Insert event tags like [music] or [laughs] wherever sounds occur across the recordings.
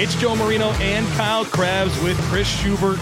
It's Joe Marino and Kyle Crabbs with Chris Schubert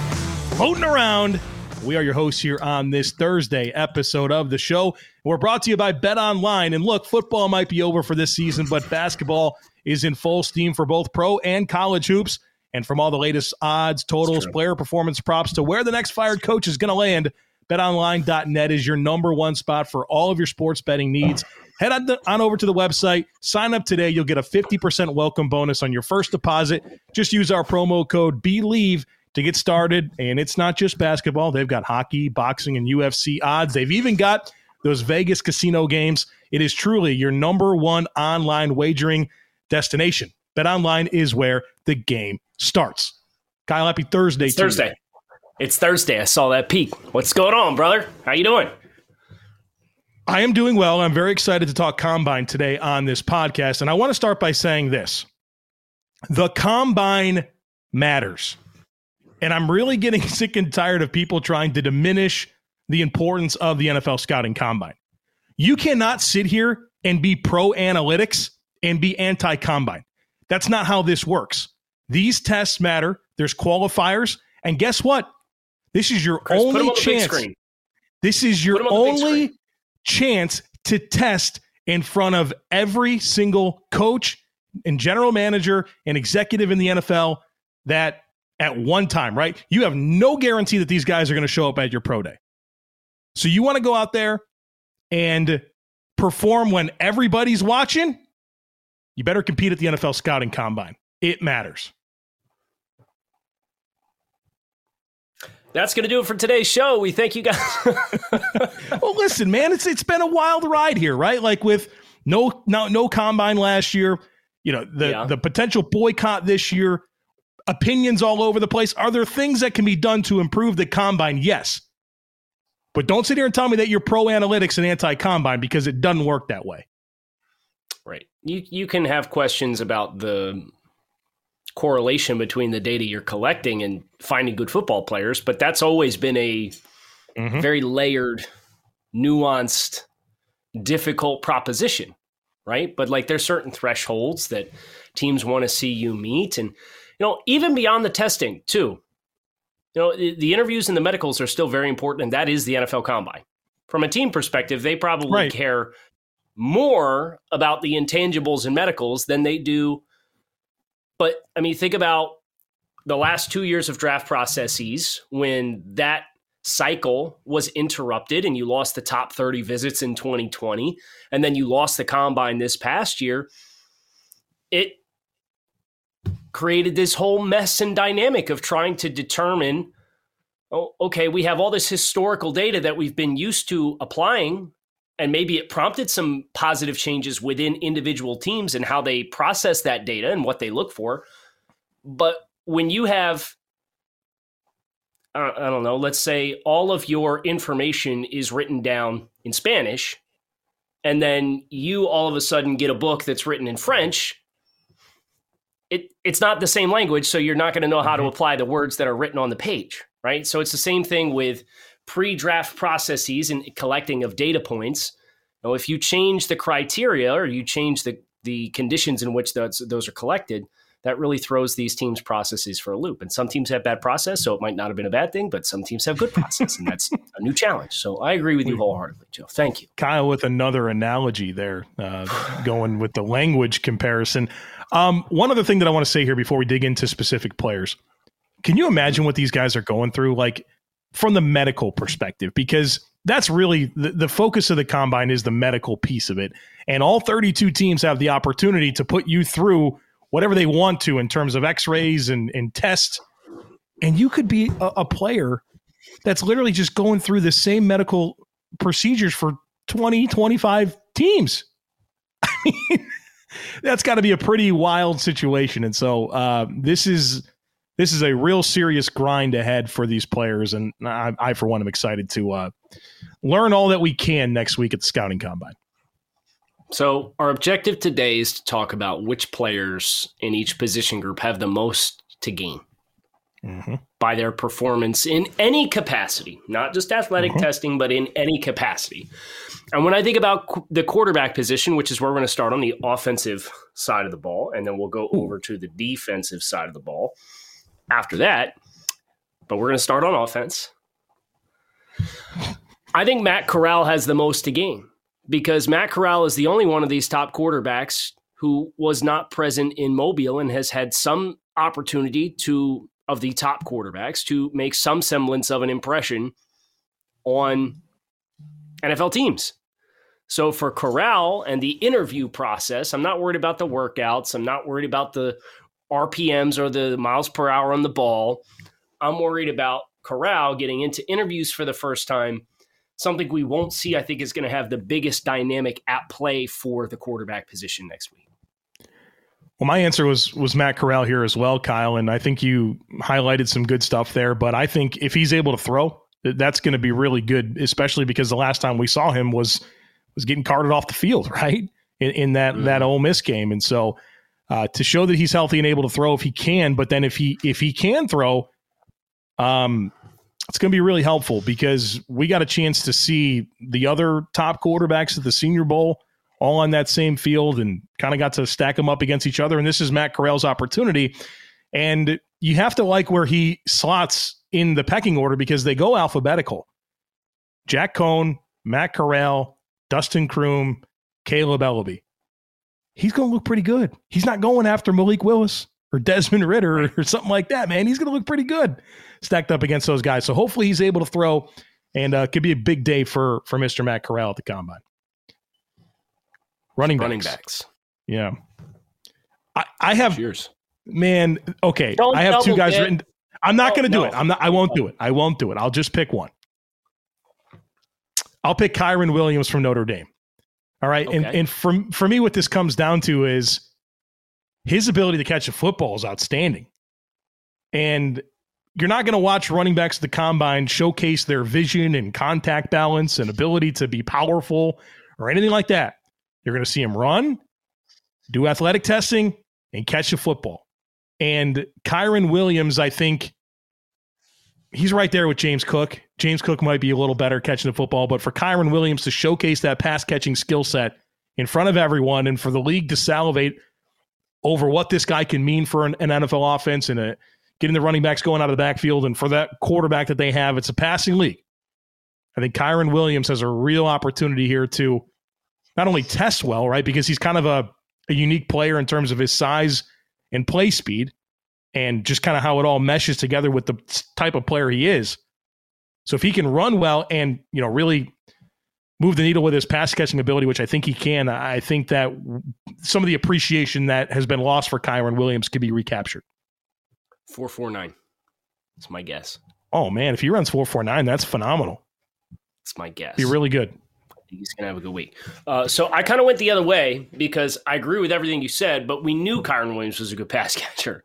floating around. We are your hosts here on this Thursday episode of the show. We're brought to you by Bet Online. And look, football might be over for this season, but basketball is in full steam for both pro and college hoops. And from all the latest odds, totals, player performance props to where the next fired coach is going to land, betonline.net is your number one spot for all of your sports betting needs. Head on, the, on over to the website, sign up today. You'll get a 50% welcome bonus on your first deposit. Just use our promo code BELIEVE to get started. And it's not just basketball, they've got hockey, boxing, and UFC odds. They've even got those Vegas casino games. It is truly your number one online wagering destination. BetOnline is where the game starts. Kyle, happy Thursday. It's Thursday. It's Thursday. I saw that peak. What's going on, brother? How you doing? I am doing well. I'm very excited to talk combine today on this podcast. And I want to start by saying this the combine matters. And I'm really getting [laughs] sick and tired of people trying to diminish the importance of the NFL scouting combine. You cannot sit here and be pro analytics and be anti combine. That's not how this works. These tests matter. There's qualifiers. And guess what? This is your Chris, only chance. This is your only chance to test in front of every single coach and general manager and executive in the NFL that at one time, right? You have no guarantee that these guys are going to show up at your pro day. So you want to go out there and perform when everybody's watching? You better compete at the NFL scouting combine. It matters. That's going to do it for today's show. We thank you guys. [laughs] well, listen, man, it's it's been a wild ride here, right? Like with no no no combine last year, you know, the yeah. the potential boycott this year, opinions all over the place. Are there things that can be done to improve the combine? Yes. But don't sit here and tell me that you're pro analytics and anti combine because it doesn't work that way. Right. You you can have questions about the correlation between the data you're collecting and finding good football players, but that's always been a mm-hmm. very layered, nuanced, difficult proposition, right? But like there's certain thresholds that teams want to see you meet and you know, even beyond the testing, too. You know, the, interviews and the medicals are still very important and that is the NFL combine. From a team perspective, they probably right. care more about the intangibles and medicals than they do but I mean, think about the last two years of draft processes when that cycle was interrupted and you lost the top 30 visits in 2020 and then you lost the combine this past year it created this whole mess and dynamic of trying to determine oh okay we have all this historical data that we've been used to applying and maybe it prompted some positive changes within individual teams and how they process that data and what they look for. But when you have, I don't know, let's say all of your information is written down in Spanish, and then you all of a sudden get a book that's written in French. It, it's not the same language, so you're not going to know how to mm-hmm. apply the words that are written on the page, right? So it's the same thing with pre-draft processes and collecting of data points. Now, if you change the criteria or you change the the conditions in which those those are collected, that really throws these teams' processes for a loop. And some teams have bad process, so it might not have been a bad thing, but some teams have good process, and that's a new challenge. So I agree with you wholeheartedly, Joe. Thank you. Kyle, with another analogy there, uh, going with the language comparison. Um, one other thing that I want to say here before we dig into specific players. Can you imagine what these guys are going through? Like from the medical perspective because that's really the, the focus of the combine is the medical piece of it. And all 32 teams have the opportunity to put you through whatever they want to in terms of x-rays and, and tests. And you could be a, a player that's literally just going through the same medical procedures for 20 25 teams. I [laughs] mean that's got to be a pretty wild situation. And so uh, this is this is a real serious grind ahead for these players, and I, I for one, am excited to uh, learn all that we can next week at the scouting combine. So, our objective today is to talk about which players in each position group have the most to gain mm-hmm. by their performance in any capacity, not just athletic mm-hmm. testing, but in any capacity. And when I think about the quarterback position, which is where we're going to start on the offensive side of the ball, and then we'll go over to the defensive side of the ball after that, but we're going to start on offense. I think Matt Corral has the most to gain because Matt Corral is the only one of these top quarterbacks who was not present in Mobile and has had some opportunity to of the top quarterbacks to make some semblance of an impression on NFL teams. So for Corral and the interview process, I'm not worried about the workouts. I'm not worried about the RPMs or the miles per hour on the ball. I'm worried about Corral getting into interviews for the first time. Something we won't see, I think, is going to have the biggest dynamic at play for the quarterback position next week. Well, my answer was was Matt Corral here as well, Kyle, and I think you highlighted some good stuff there. But I think if he's able to throw, that's going to be really good, especially because the last time we saw him was was getting carted off the field, [laughs] right in, in that mm-hmm. that Ole Miss game, and so uh, to show that he's healthy and able to throw if he can, but then if he if he can throw, um, it's going to be really helpful because we got a chance to see the other top quarterbacks at the Senior Bowl all on that same field and kind of got to stack them up against each other. And this is Matt Corral's opportunity. And you have to like where he slots in the pecking order because they go alphabetical. Jack Coan, Matt Corral, Dustin Crum, Caleb Eleby. He's going to look pretty good. He's not going after Malik Willis or Desmond Ridder or, or something like that, man. He's going to look pretty good stacked up against those guys. So hopefully he's able to throw and uh, could be a big day for for Mr. Matt Corral at the combine. Running backs. Running backs. Yeah. I, I have Cheers. Man, okay. Don't I have two guys written. I'm not oh, going to do no. it. I'm not I won't do it. I won't do it. I'll just pick one. I'll pick Kyren Williams from Notre Dame. All right. Okay. And and for for me what this comes down to is his ability to catch a football is outstanding. And you're not going to watch running backs at the combine showcase their vision and contact balance and ability to be powerful or anything like that. You're going to see him run, do athletic testing, and catch a football. And Kyren Williams, I think he's right there with James Cook. James Cook might be a little better catching the football, but for Kyren Williams to showcase that pass catching skill set in front of everyone and for the league to salivate over what this guy can mean for an, an NFL offense and a, getting the running backs going out of the backfield, and for that quarterback that they have, it's a passing league. I think Kyren Williams has a real opportunity here to not only test well, right? Because he's kind of a, a unique player in terms of his size and play speed and just kind of how it all meshes together with the type of player he is. So if he can run well and, you know, really move the needle with his pass catching ability, which I think he can, I think that some of the appreciation that has been lost for Kyren Williams could be recaptured. 449. That's my guess. Oh man, if he runs 449, that's phenomenal. That's my guess. Be really good he's going to have a good week. Uh, so I kind of went the other way because I agree with everything you said, but we knew Kyren Williams was a good pass [laughs] catcher.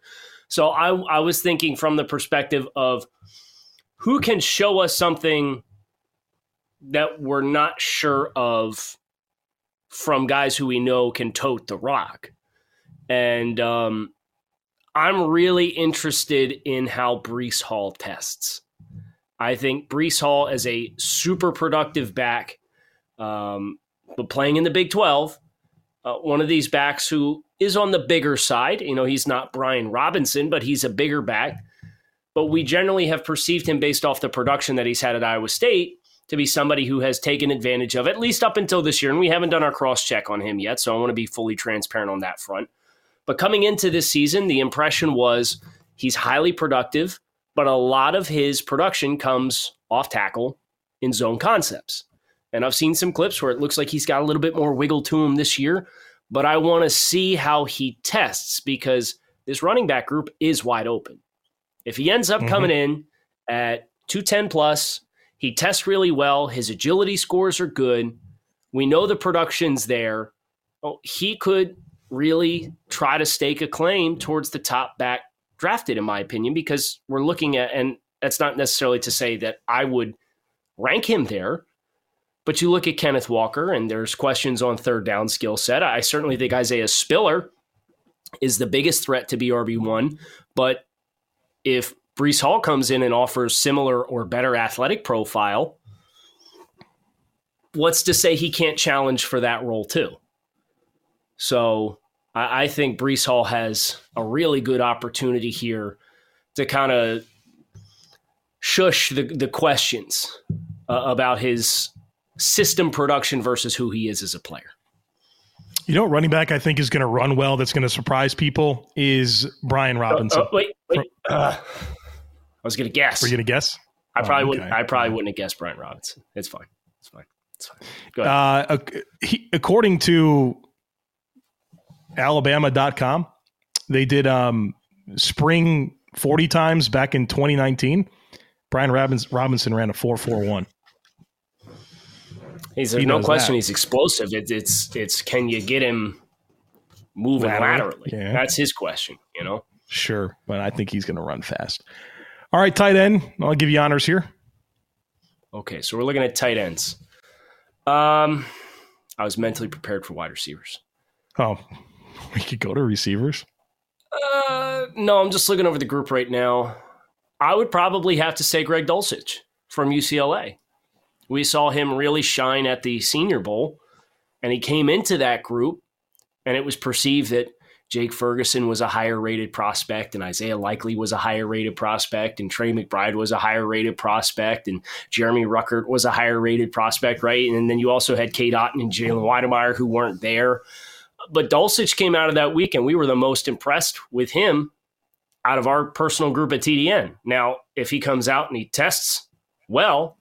So I, I was thinking from the perspective of who can show us something that we're not sure of from guys who we know can tote the rock. And um, I'm really interested in how Breece Hall tests. I think Breece Hall is a super productive back um, but playing in the Big 12, uh, one of these backs who is on the bigger side, you know, he's not Brian Robinson, but he's a bigger back. But we generally have perceived him based off the production that he's had at Iowa State to be somebody who has taken advantage of, at least up until this year. And we haven't done our cross check on him yet. So I want to be fully transparent on that front. But coming into this season, the impression was he's highly productive, but a lot of his production comes off tackle in zone concepts. And I've seen some clips where it looks like he's got a little bit more wiggle to him this year, but I want to see how he tests because this running back group is wide open. If he ends up mm-hmm. coming in at 210 plus, he tests really well, his agility scores are good. We know the production's there. Oh, he could really try to stake a claim towards the top back drafted, in my opinion, because we're looking at, and that's not necessarily to say that I would rank him there, but you look at Kenneth Walker, and there's questions on third down skill set. I certainly think Isaiah Spiller is the biggest threat to be RB1, but if Breece Hall comes in and offers similar or better athletic profile, what's to say he can't challenge for that role too? So I, I think Breece Hall has a really good opportunity here to kind of shush the, the questions uh, about his system production versus who he is as a player. You know, running back I think is going to run well. That's going to surprise people is Brian Robinson. Uh, uh, wait, wait. Uh, I was going to guess. Were you going to guess? I probably oh, okay. wouldn't. I probably wouldn't have guessed Brian Robinson. It's fine. It's fine. It's fine. Go ahead. Uh, he, according to Alabama.com. They did um, spring 40 times back in 2019. Brian Robinson ran a 441. He's he no question that. he's explosive. It, it's it's can you get him moving laterally? laterally? Yeah. That's his question, you know. Sure, but I think he's going to run fast. All right, tight end. I'll give you honors here. Okay, so we're looking at tight ends. Um, I was mentally prepared for wide receivers. Oh, [laughs] we could go to receivers. Uh, no, I'm just looking over the group right now. I would probably have to say Greg Dulcich from UCLA. We saw him really shine at the Senior Bowl, and he came into that group, and it was perceived that Jake Ferguson was a higher rated prospect, and Isaiah Likely was a higher rated prospect, and Trey McBride was a higher rated prospect, and Jeremy Ruckert was a higher rated prospect, right? And then you also had Cade Otton and Jalen Wydermyer who weren't there but Dulcich came out of that week, and we were the most impressed with him out of our personal group at TDN. Now, if he comes out and he tests well,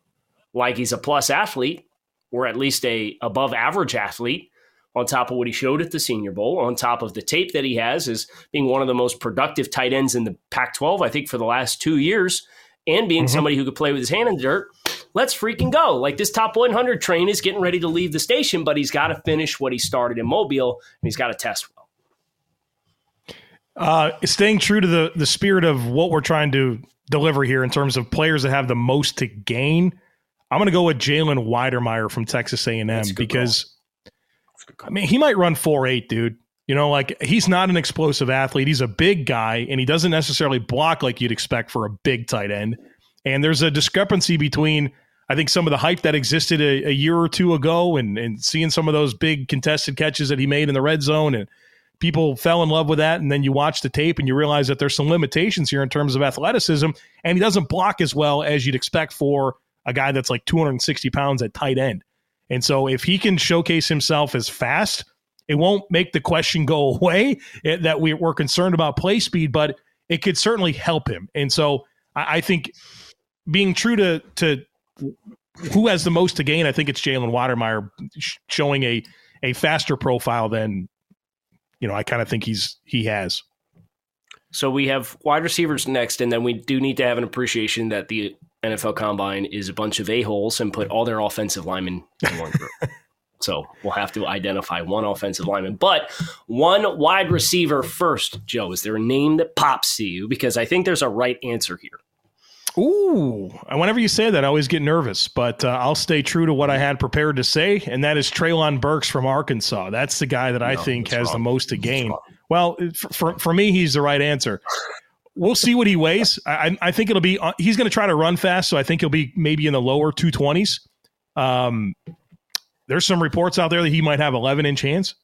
like he's a plus athlete, or at least a above average athlete, on top of what he showed at the Senior Bowl, on top of the tape that he has as being one of the most productive tight ends in the Pac 12, I think, for the last two years, and being mm-hmm. somebody who could play with his hand in the dirt, let's freaking go. Like this top 100 train is getting ready to leave the station, but he's got to finish what he started in Mobile and he's got to test well. Uh, staying true to the, the spirit of what we're trying to deliver here in terms of players that have the most to gain, I'm going to go with Jalen Wydermyer from Texas A&M because, I mean, he might run four eight, dude. You know, like he's not an explosive athlete. He's a big guy, and he doesn't necessarily block like you'd expect for a big tight end. And there's a discrepancy between, I think, some of the hype that existed a, a year or two ago and, and seeing some of those big contested catches that he made in the red zone. And people fell in love with that. And then you watch the tape and you realize that there's some limitations here in terms of athleticism. And he doesn't block as well as you'd expect for a guy that's like 260 pounds at tight end. And so if he can showcase himself as fast, it won't make the question go [laughs] away eh, that we, are concerned about play speed, but it could certainly help him. And so I think being true to to who has the most to gain, I think it's Jalen Wydermyer showing a a faster profile than you know I kind of think he's he has. So we have wide receivers next, and then we do need to have an appreciation that the NFL Combine is a bunch of a holes and put all their offensive linemen in one group. [laughs] so we'll have to identify one offensive lineman, but one wide receiver first. Joe, is there a name that pops to you? Because I think there's a right answer here. Ooh, whenever you say that, I always get nervous, but uh, I'll stay true to what I had prepared to say, and that is Treylon Burks from Arkansas. That's the guy that I no, think has wrong. the most to gain. Well, for, for, for me, he's the right answer. We'll see what he weighs. I, I think it'll be, uh, he's going to try to run fast, so I think he'll be maybe in the lower 220s. Um, there's some reports out there that he might have 11 inch hands.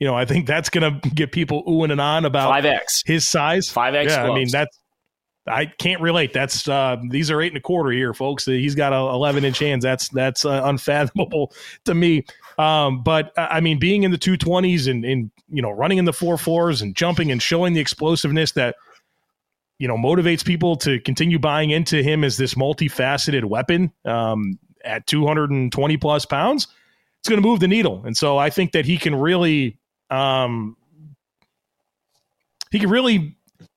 You know, I think that's going to get people oohing and on about 5X. his size. 5X. Yeah. I mean, that's, I can't relate. That's uh, these are eight and a quarter here, folks. He's got a 11 inch hands. That's that's uh, unfathomable [laughs] to me. Um, but I mean, being in the 220s and, and you know running in the four fours and jumping and showing the explosiveness that you know motivates people to continue buying into him as this multifaceted weapon um, at 220 plus pounds. It's going to move the needle, and so I think that he can really um, he can really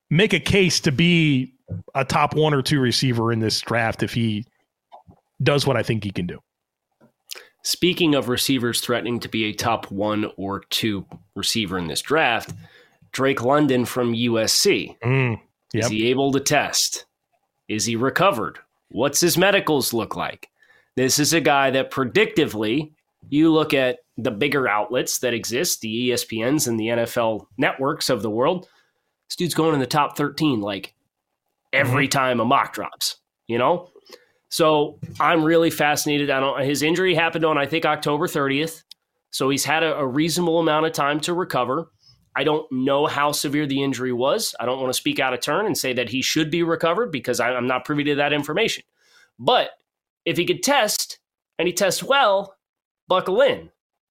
make a case to be a top one or two receiver in this draft if he does what I think he can do. Speaking of receivers threatening to be a top one or two receiver in this draft, Drake London from USC. Mm, Yep. Is he able to test? Is he recovered? What's his medicals look like? This is a guy that predictively, you look at the bigger outlets that exist, the ESPNs and the NFL networks of the world. This dude's going in the top 13 like every mm-hmm. time a mock drops, you know? So I'm really fascinated. I don't his injury happened on I think October 30th. So he's had a, a reasonable amount of time to recover. I don't know how severe the injury was. I don't want to speak out of turn and say that he should be recovered because I, I'm not privy to that information. But if he could test and he tests well, buckle in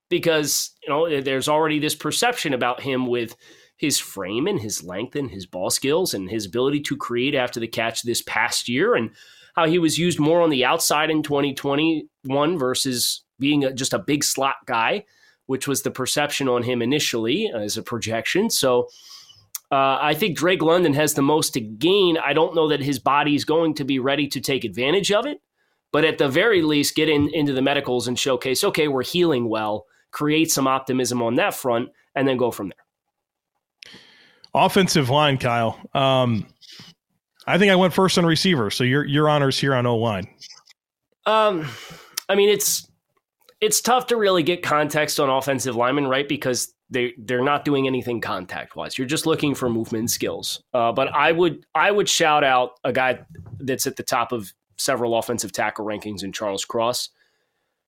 because you know there's already this perception about him with his frame and his length and his ball skills and his ability to create after the catch this past year and how he was used more on the outside in 2021 versus being a, just a big slot guy which was the perception on him initially as a projection. So uh, I think Drake London has the most to gain. I don't know that his body is going to be ready to take advantage of it, but at the very least, get in, into the medicals and showcase, okay, we're healing well, create some optimism on that front, and then go from there. Offensive line, Kyle. Um, I think I went first on receiver, so your your honors here on O line. Um, I mean, it's it's tough to really get context on offensive linemen, right? Because they they're not doing anything contact wise. You're just looking for movement skills. Uh, but I would I would shout out a guy that's at the top of several offensive tackle rankings in Charles Cross.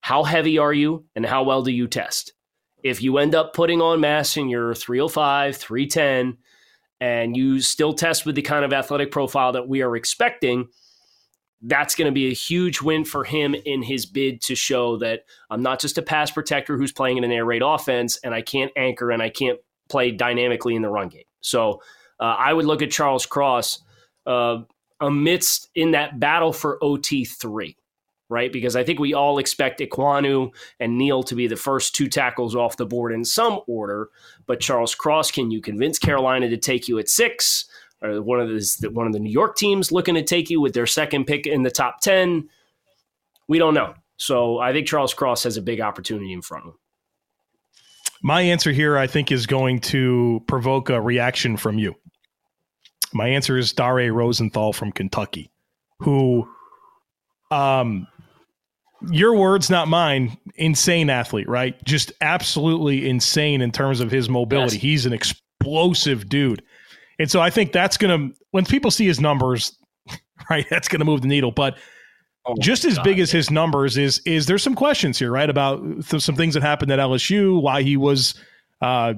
How heavy are you, and how well do you test? If you end up putting on mass in your 305, 310, and you still test with the kind of athletic profile that we are expecting that's going to be a huge win for him in his bid to show that I'm not just a pass protector who's playing in an air raid offense and I can't anchor and I can't play dynamically in the run game. So uh, I would look at Charles Cross uh, amidst in that battle for OT3, right? Because I think we all expect Ekwonu and Neal to be the first two tackles off the board in some order. But Charles Cross, can you convince Carolina to take you at six? or one of the one of the New York teams looking to take you with their second pick in the top ten. We don't know. So I think Charles Cross has a big opportunity in front of him. My answer here, I think, is going to provoke a reaction from you. My answer is Dare Rosenthal from Kentucky, who, um, your words, not mine, insane athlete, right? Just absolutely insane in terms of his mobility. Yes. He's an explosive dude. And so I think that's going to, when people see his numbers, [laughs] right, that's going to move the needle. But oh just as God, big as his numbers is, is there's some questions here, right, about th- some things that happened at LSU, why he was uh,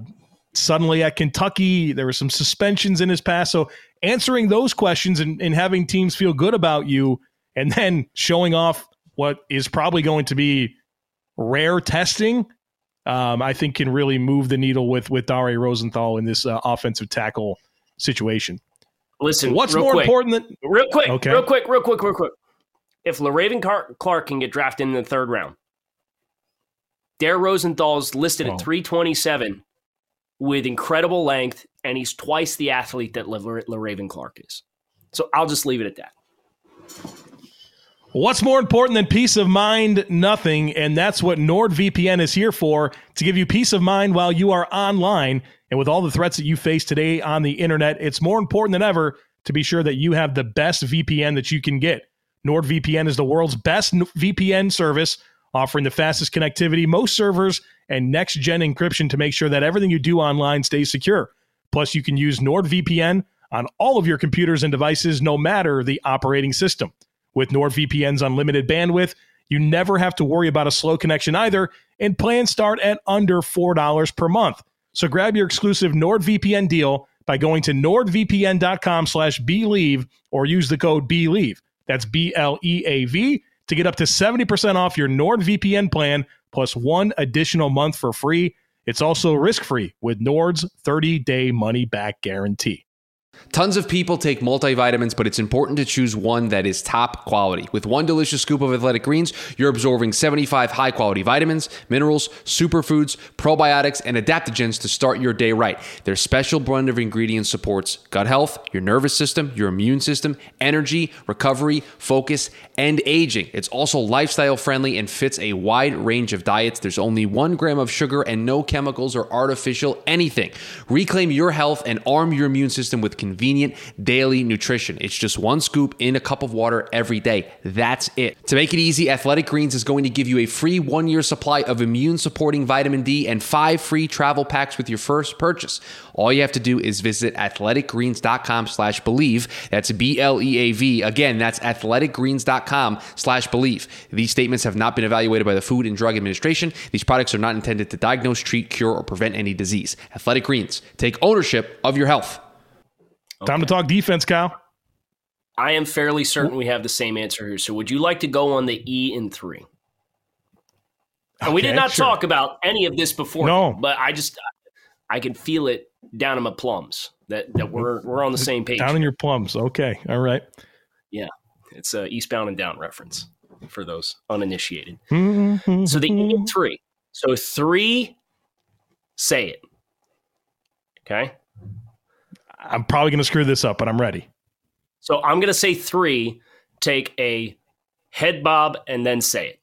suddenly at Kentucky. There were some suspensions in his past. So answering those questions and, and having teams feel good about you and then showing off what is probably going to be rare testing um, I think can really move the needle with with Dare Rosenthal in this uh, offensive tackle situation. Listen, what's more quick, important than real quick, okay. real quick, real quick, real quick? If Le'Raven Clark can get drafted in the third round, Dare Rosenthal's listed oh. at 327 with incredible length, and he's twice the athlete that Le'Raven Clark is. So I'll just leave it at that. What's more important than peace of mind? Nothing. And that's what NordVPN is here for to give you peace of mind while you are online. And with all the threats that you face today on the internet, it's more important than ever to be sure that you have the best VPN that you can get. NordVPN is the world's best VPN service, offering the fastest connectivity, most servers, and next gen encryption to make sure that everything you do online stays secure. Plus, you can use NordVPN on all of your computers and devices, no matter the operating system. With NordVPN's unlimited bandwidth, you never have to worry about a slow connection either, and plans start at under $4 per month. So grab your exclusive NordVPN deal by going to nordvpn.com slash bleav or use the code BLEAV. That's B-L-E-A-V to get up to 70% off your NordVPN plan plus one additional month for free. It's also risk-free with Nord's 30-day money-back guarantee. Tons of people take multivitamins, but it's important to choose one that is top quality. With one delicious scoop of athletic greens, you're absorbing 75 high quality vitamins, minerals, superfoods, probiotics, and adaptogens to start your day right. Their special blend of ingredients supports gut health, your nervous system, your immune system, energy, recovery, focus, and aging. It's also lifestyle friendly and fits a wide range of diets. There's only one gram of sugar and no chemicals or artificial anything. Reclaim your health and arm your immune system with convenient daily nutrition. It's just one scoop in a cup of water every day. That's it. To make it easy, Athletic Greens is going to give you a free one year supply of immune supporting vitamin D and five free travel packs with your first purchase. All you have to do is visit athleticgreens.com slash believe. That's B L E A V. Again, that's athleticgreens.com slash believe. These statements have not been evaluated by the Food and Drug Administration. These products are not intended to diagnose, treat, cure, or prevent any disease. Athletic Greens. Take ownership of your health. Time to talk defense, Kyle. I am fairly certain we have the same answer here. So, would you like to go on the E in three? And we did not sure. talk about any of this before, No. but I just I can feel it down in my plums that that we're we're on the same page. Down in your plums. Okay. All right. Yeah, it's a eastbound and down reference for those uninitiated. Mm-hmm. So the E in three. So three, say it. Okay. I'm probably going to screw this up, but I'm ready. So I'm gonna say three. Take a head bob and then say it.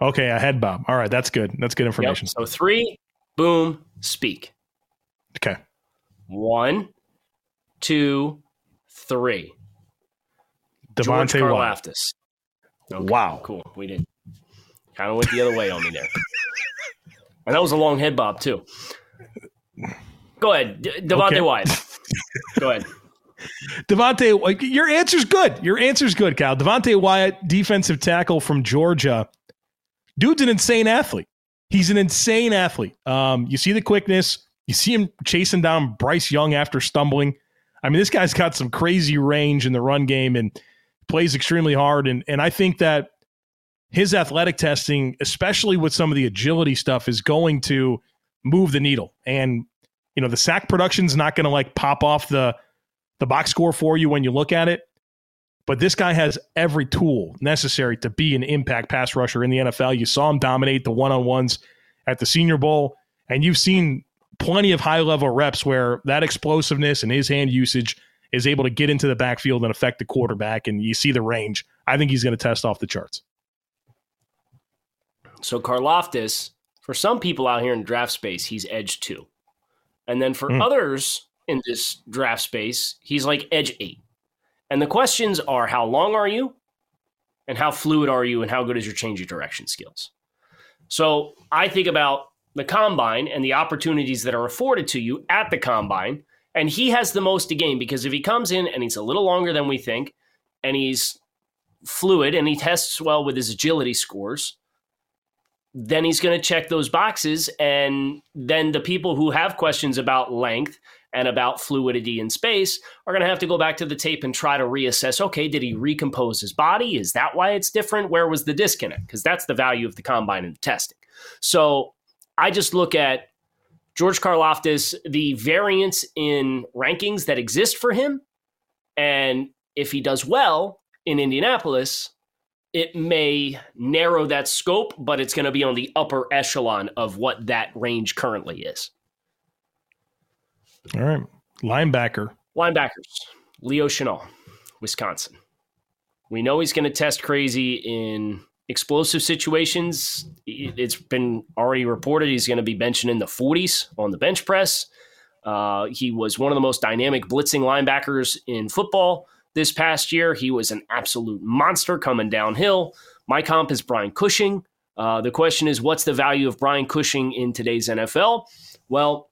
Okay, a head bob. All right, that's good. That's good Yep. information. So three, boom, speak. Okay. One, two, three. Devonte Wyatt. Karlaftis. Okay, Wow. Cool. We did. Kind of went the other way on me there. [laughs] And that was a long head bob, too. Go ahead. D- Devonte Okay. Wyatt. Go ahead. Devonte, your answer's good. Your answer's good, Cal. Devonte Wyatt, defensive tackle from Georgia. Dude's an insane athlete. He's an insane athlete. Um, you see the quickness. You see him chasing down Bryce Young after stumbling. I mean, this guy's got some crazy range in the run game and plays extremely hard. And and I think that his athletic testing, especially with some of the agility stuff, is going to move the needle. And you know, the sack production's not going to like pop off the the box score for you when you look at it. But this guy has every tool necessary to be an impact pass rusher in the NFL. You saw him dominate the one on ones at the Senior Bowl, and you've seen plenty of high level reps where that explosiveness and his hand usage is able to get into the backfield and affect the quarterback. And you see the range. I think he's going to test off the charts. So Karlaftis, for some people out here in draft space, he's edge two. And then for Hmm. others in this draft space, he's like edge eight. And the questions are how long are you? And how fluid are you? And how good is your change of direction skills? So I think about the combine and the opportunities that are afforded to you at the combine. And he has the most to gain because if he comes in and he's a little longer than we think, and he's fluid and he tests well with his agility scores, then he's going to check those boxes. And then the people who have questions about length and about fluidity in space are going to have to go back to the tape and try to reassess okay, did he recompose his body? Is that why it's different? Where was the disconnect? Because that's the value of the combine and the testing. So I just look at George Karlaftis, the variance in rankings that exist for him. And if he does well in Indianapolis, it may narrow that scope, but it's going to be on the upper echelon of what that range currently is. All right. Linebacker. Linebackers, Leo Chenal, Wisconsin. We know he's going to test crazy in explosive situations. It's been already reported he's going to be benching in the 40s on the bench press. Uh, he was one of the most dynamic blitzing linebackers in football this past year. He was an absolute monster coming downhill. My comp is Brian Cushing. Uh, the question is, what's the value of Brian Cushing in today's NFL? Well,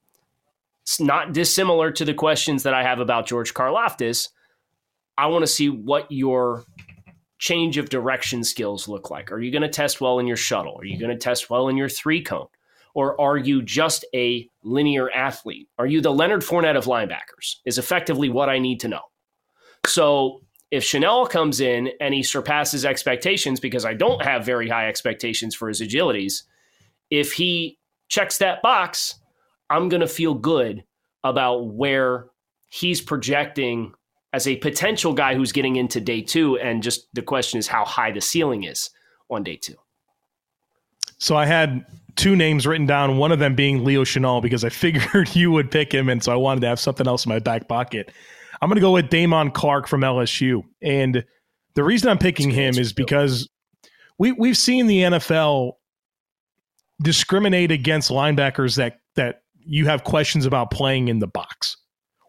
it's not dissimilar to the questions that I have about George Karlaftis. I want to see what your change of direction skills look like. Are you going to test well in your shuttle? Are you going to test well in your three cone? Or are you just a linear athlete? Are you the Leonard Fournette of linebackers? Is effectively what I need to know. So if Chenal comes in and he surpasses expectations, because I don't have very high expectations for his agilities, if he checks that box, I'm going to feel good about where he's projecting as a potential guy who's getting into day two. And just the question is how high the ceiling is on day two. So I had two names written down, one of them being Leo Chenal, because I [laughs] figured you would pick him. And so I wanted to have something else in my back pocket. I'm going to go with Damone Clark from LSU. And the reason I'm picking That's a good him is because we, we've seen the NFL discriminate against linebackers that, that you have questions about playing in the box.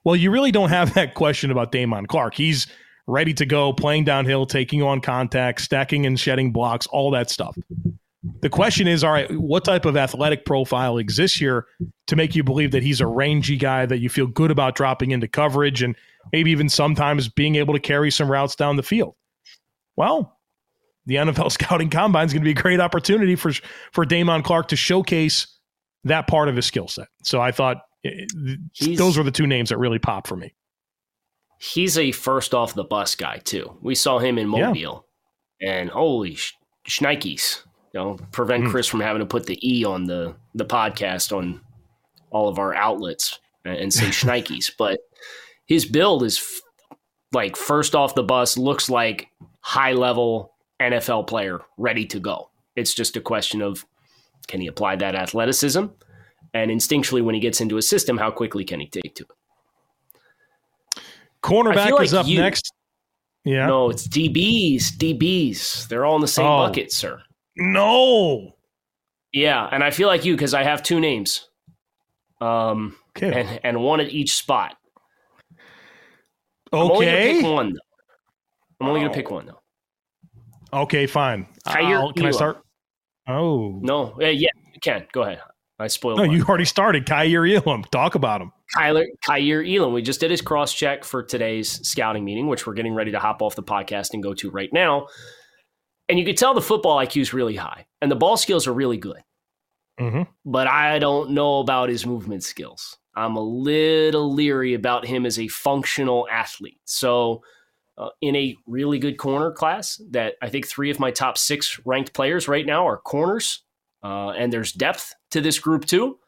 Well, you really don't have [laughs] that question about Damone Clark. He's ready to go, playing downhill, taking on contact, stacking and shedding blocks, all that stuff. The question is, all right, what type of athletic profile exists here to make you believe that he's a rangy guy that you feel good about dropping into coverage and maybe even sometimes being able to carry some routes down the field? Well, the NFL [laughs] scouting combine is going to be a great opportunity for for Damone Clark to showcase that part of his skill set. So I thought eh, He's, those were the two names that really popped for me. He's a first off the bus guy too. We saw him in Mobile, yeah. and holy sh- shnikes! You know, prevent mm. Chris from having to put the e on the the podcast on all of our outlets and say shnikes. [laughs] but his build is f- like first off the bus, looks like high level NFL player ready to go. It's just a question of can he apply that athleticism? And instinctually, when he gets into a system, how quickly can he take to it? Cornerback like is up you, next. Yeah. No, it's DBs. DBs. They're all in the same oh. bucket, sir. No. Yeah, and I feel like you because I have two names. Um, okay. and, and one at each spot. Okay. I'm only gonna pick one. Though. I'm only oh. gonna pick one though. Okay, fine. can I start? Oh no, uh, yeah, you can. Go ahead. I spoiled. No, one. you already started. Kaiir Elam. Talk about him. Kyler Kaiir Elam. We just did his cross check for today's scouting meeting, which we're getting ready to hop off the podcast and go to right now. And you could tell the football IQ is really high, and the ball skills are really good. Mm-hmm. But I don't know about his movement skills. I'm a little leery about him as a functional athlete. So uh, in a really good corner class that I think three of my top six ranked players right now are corners, uh, and there's depth to this group too.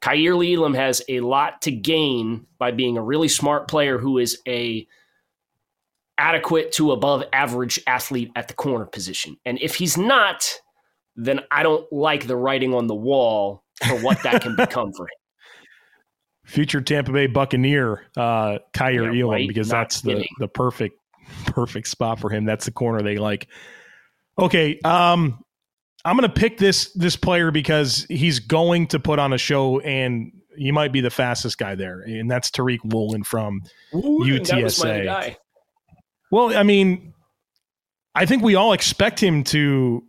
Kaiir Elam has a lot to gain by being a really smart player who is a adequate to above average athlete at the corner position. And if he's not, then I don't like the writing on the wall for what that can [laughs] become for him. Future Tampa Bay Buccaneer, uh, Kaiir yeah, Elam, right? because not that's the, the perfect perfect spot for him. That's the corner they like. Okay, um, I'm going to pick this this player because he's going to put on a show, and he might be the fastest guy there, and that's Tariq Woolen from Ooh, UTSA. Well, I mean, I think we all expect him to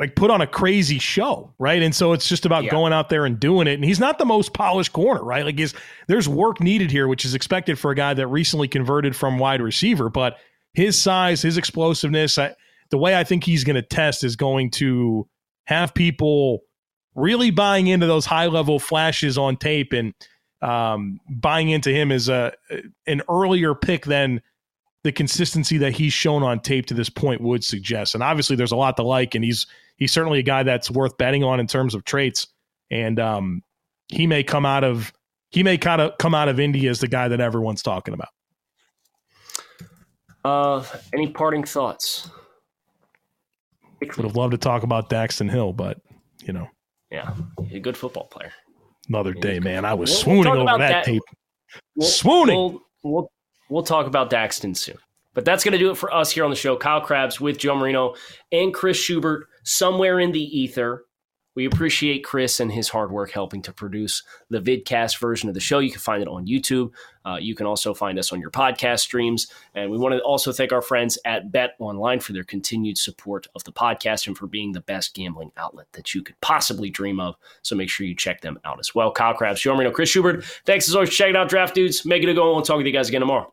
like put on a crazy show, right? And so it's just about yeah. going out there and doing it. And he's not the most polished corner, right? Like he's, there's work needed here, which is expected for a guy that recently converted from wide receiver. But his size, his explosiveness, I, the way I think he's going to test is going to have people really buying into those high level flashes on tape and um, buying into him as a an earlier pick than the consistency that he's shown on tape to this point would suggest. And obviously, there's a lot to like, and he's he's certainly a guy that's worth betting on in terms of traits. And um, he may come out of he may kind of come out of Indy as the guy that everyone's talking about. Uh, any parting thoughts? Would have loved to talk about Daxton Hill, but you know, yeah, he's a good football player. Another day, man. I was we'll, swooning we'll over that, that, tape. We'll, swooning. We'll, We'll talk about Daxton soon. But that's going to do it for us here on the show. Kyle Crabbs with Joe Marino and Chris Schubert somewhere in the ether. We appreciate Chris and his hard work helping to produce the vidcast version of the show. You can find it on YouTube. Uh, you can also find us on your podcast streams. And we want to also thank our friends at Bet Online for their continued support of the podcast and for being the best gambling outlet that you could possibly dream of. So make sure you check them out as well. Kyle Crabbs, Joe Marino, Chris Schubert. Thanks as always for checking out Draft Dudes. Make it a go. We'll talk with you guys again tomorrow.